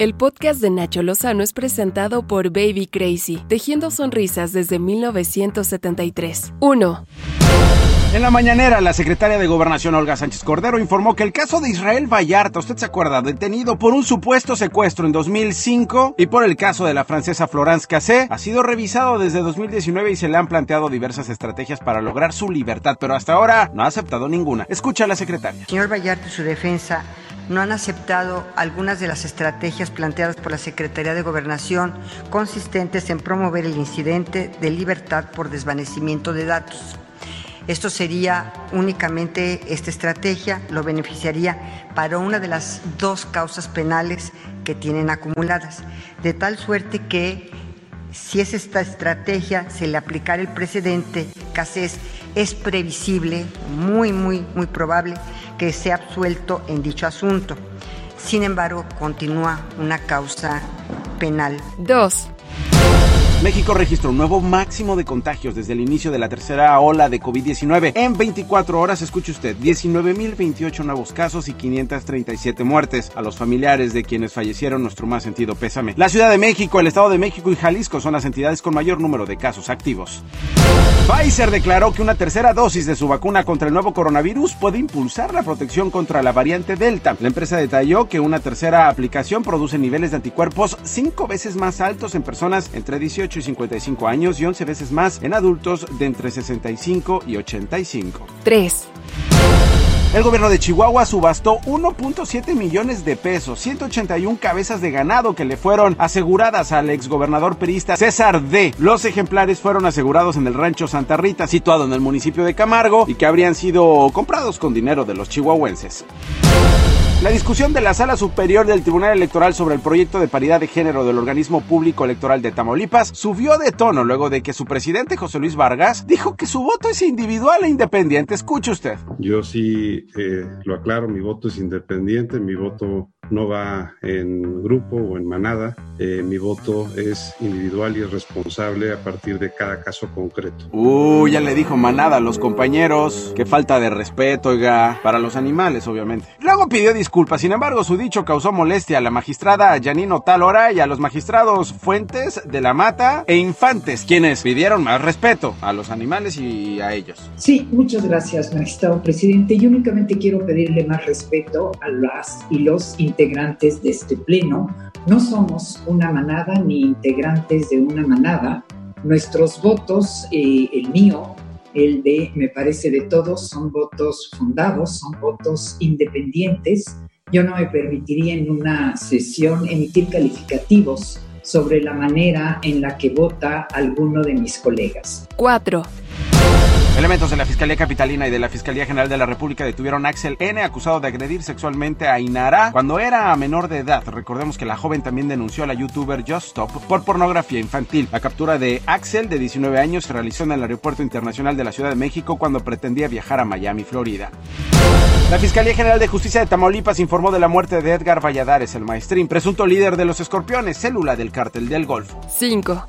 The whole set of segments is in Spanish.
El podcast de Nacho Lozano es presentado por Baby Crazy, tejiendo sonrisas desde 1973. 1. En la mañanera, la secretaria de Gobernación Olga Sánchez Cordero informó que el caso de Israel Vallarta, usted se acuerda, detenido por un supuesto secuestro en 2005 y por el caso de la francesa Florence Cassé, ha sido revisado desde 2019 y se le han planteado diversas estrategias para lograr su libertad, pero hasta ahora no ha aceptado ninguna. Escucha a la secretaria. Señor Vallarta y su defensa no han aceptado algunas de las estrategias planteadas por la Secretaría de Gobernación consistentes en promover el incidente de libertad por desvanecimiento de datos. Esto sería únicamente esta estrategia, lo beneficiaría para una de las dos causas penales que tienen acumuladas, de tal suerte que si es esta estrategia, se le aplicara el precedente, CASES, es previsible, muy, muy, muy probable que sea absuelto en dicho asunto. Sin embargo, continúa una causa penal. 2. México registró un nuevo máximo de contagios desde el inicio de la tercera ola de COVID-19. En 24 horas, escuche usted, 19.028 nuevos casos y 537 muertes. A los familiares de quienes fallecieron, nuestro más sentido pésame. La Ciudad de México, el Estado de México y Jalisco son las entidades con mayor número de casos activos. Pfizer declaró que una tercera dosis de su vacuna contra el nuevo coronavirus puede impulsar la protección contra la variante Delta. La empresa detalló que una tercera aplicación produce niveles de anticuerpos cinco veces más altos en personas entre 18 y 55 años y 11 veces más en adultos de entre 65 y 85. 3. El gobierno de Chihuahua subastó 1.7 millones de pesos, 181 cabezas de ganado que le fueron aseguradas al exgobernador perista César D. Los ejemplares fueron asegurados en el rancho Santa Rita, situado en el municipio de Camargo, y que habrían sido comprados con dinero de los chihuahuenses. La discusión de la Sala Superior del Tribunal Electoral sobre el proyecto de paridad de género del organismo público electoral de Tamaulipas subió de tono luego de que su presidente José Luis Vargas dijo que su voto es individual e independiente. Escuche usted. Yo sí eh, lo aclaro, mi voto es independiente, mi voto no va en grupo o en manada, eh, mi voto es individual y es responsable a partir de cada caso concreto. Uy, ya le dijo manada a los compañeros. Qué falta de respeto, oiga, para los animales, obviamente. Luego pidió disculpas, sin embargo, su dicho causó molestia a la magistrada Janino Talora y a los magistrados Fuentes de la Mata e Infantes, quienes pidieron más respeto a los animales y a ellos. Sí, muchas gracias, magistrado presidente. Yo únicamente quiero pedirle más respeto a las y los integrantes de este pleno. No somos una manada ni integrantes de una manada. Nuestros votos, eh, el mío, el de, me parece, de todos, son votos fundados, son votos independientes. Yo no me permitiría en una sesión emitir calificativos sobre la manera en la que vota alguno de mis colegas. 4. Elementos de la Fiscalía Capitalina y de la Fiscalía General de la República detuvieron a Axel N. acusado de agredir sexualmente a Inara cuando era menor de edad. Recordemos que la joven también denunció a la youtuber Just Stop por pornografía infantil. La captura de Axel, de 19 años, se realizó en el Aeropuerto Internacional de la Ciudad de México cuando pretendía viajar a Miami, Florida. La Fiscalía General de Justicia de Tamaulipas informó de la muerte de Edgar Valladares, el maestrín, presunto líder de los escorpiones, célula del cártel del Golfo. 5.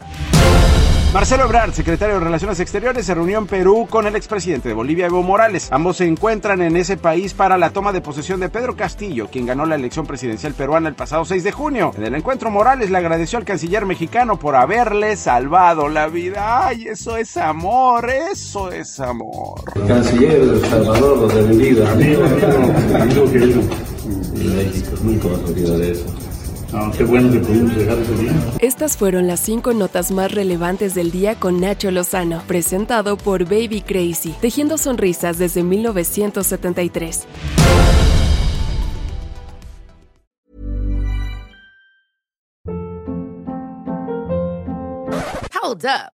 Marcelo Ebrard, secretario de Relaciones Exteriores, se reunió en Perú con el expresidente de Bolivia, Evo Morales. Ambos se encuentran en ese país para la toma de posesión de Pedro Castillo, quien ganó la elección presidencial peruana el pasado 6 de junio. En el encuentro, Morales le agradeció al canciller mexicano por haberle salvado la vida. ¡Ay, eso es amor! ¡Eso es amor! Canciller Salvador, lo de mi vida. México nunca va a olvidar eso. No, qué bueno que pudimos llegar ese día. Estas fueron las cinco notas más relevantes del día con Nacho Lozano, presentado por Baby Crazy, tejiendo sonrisas desde 1973. Hold up.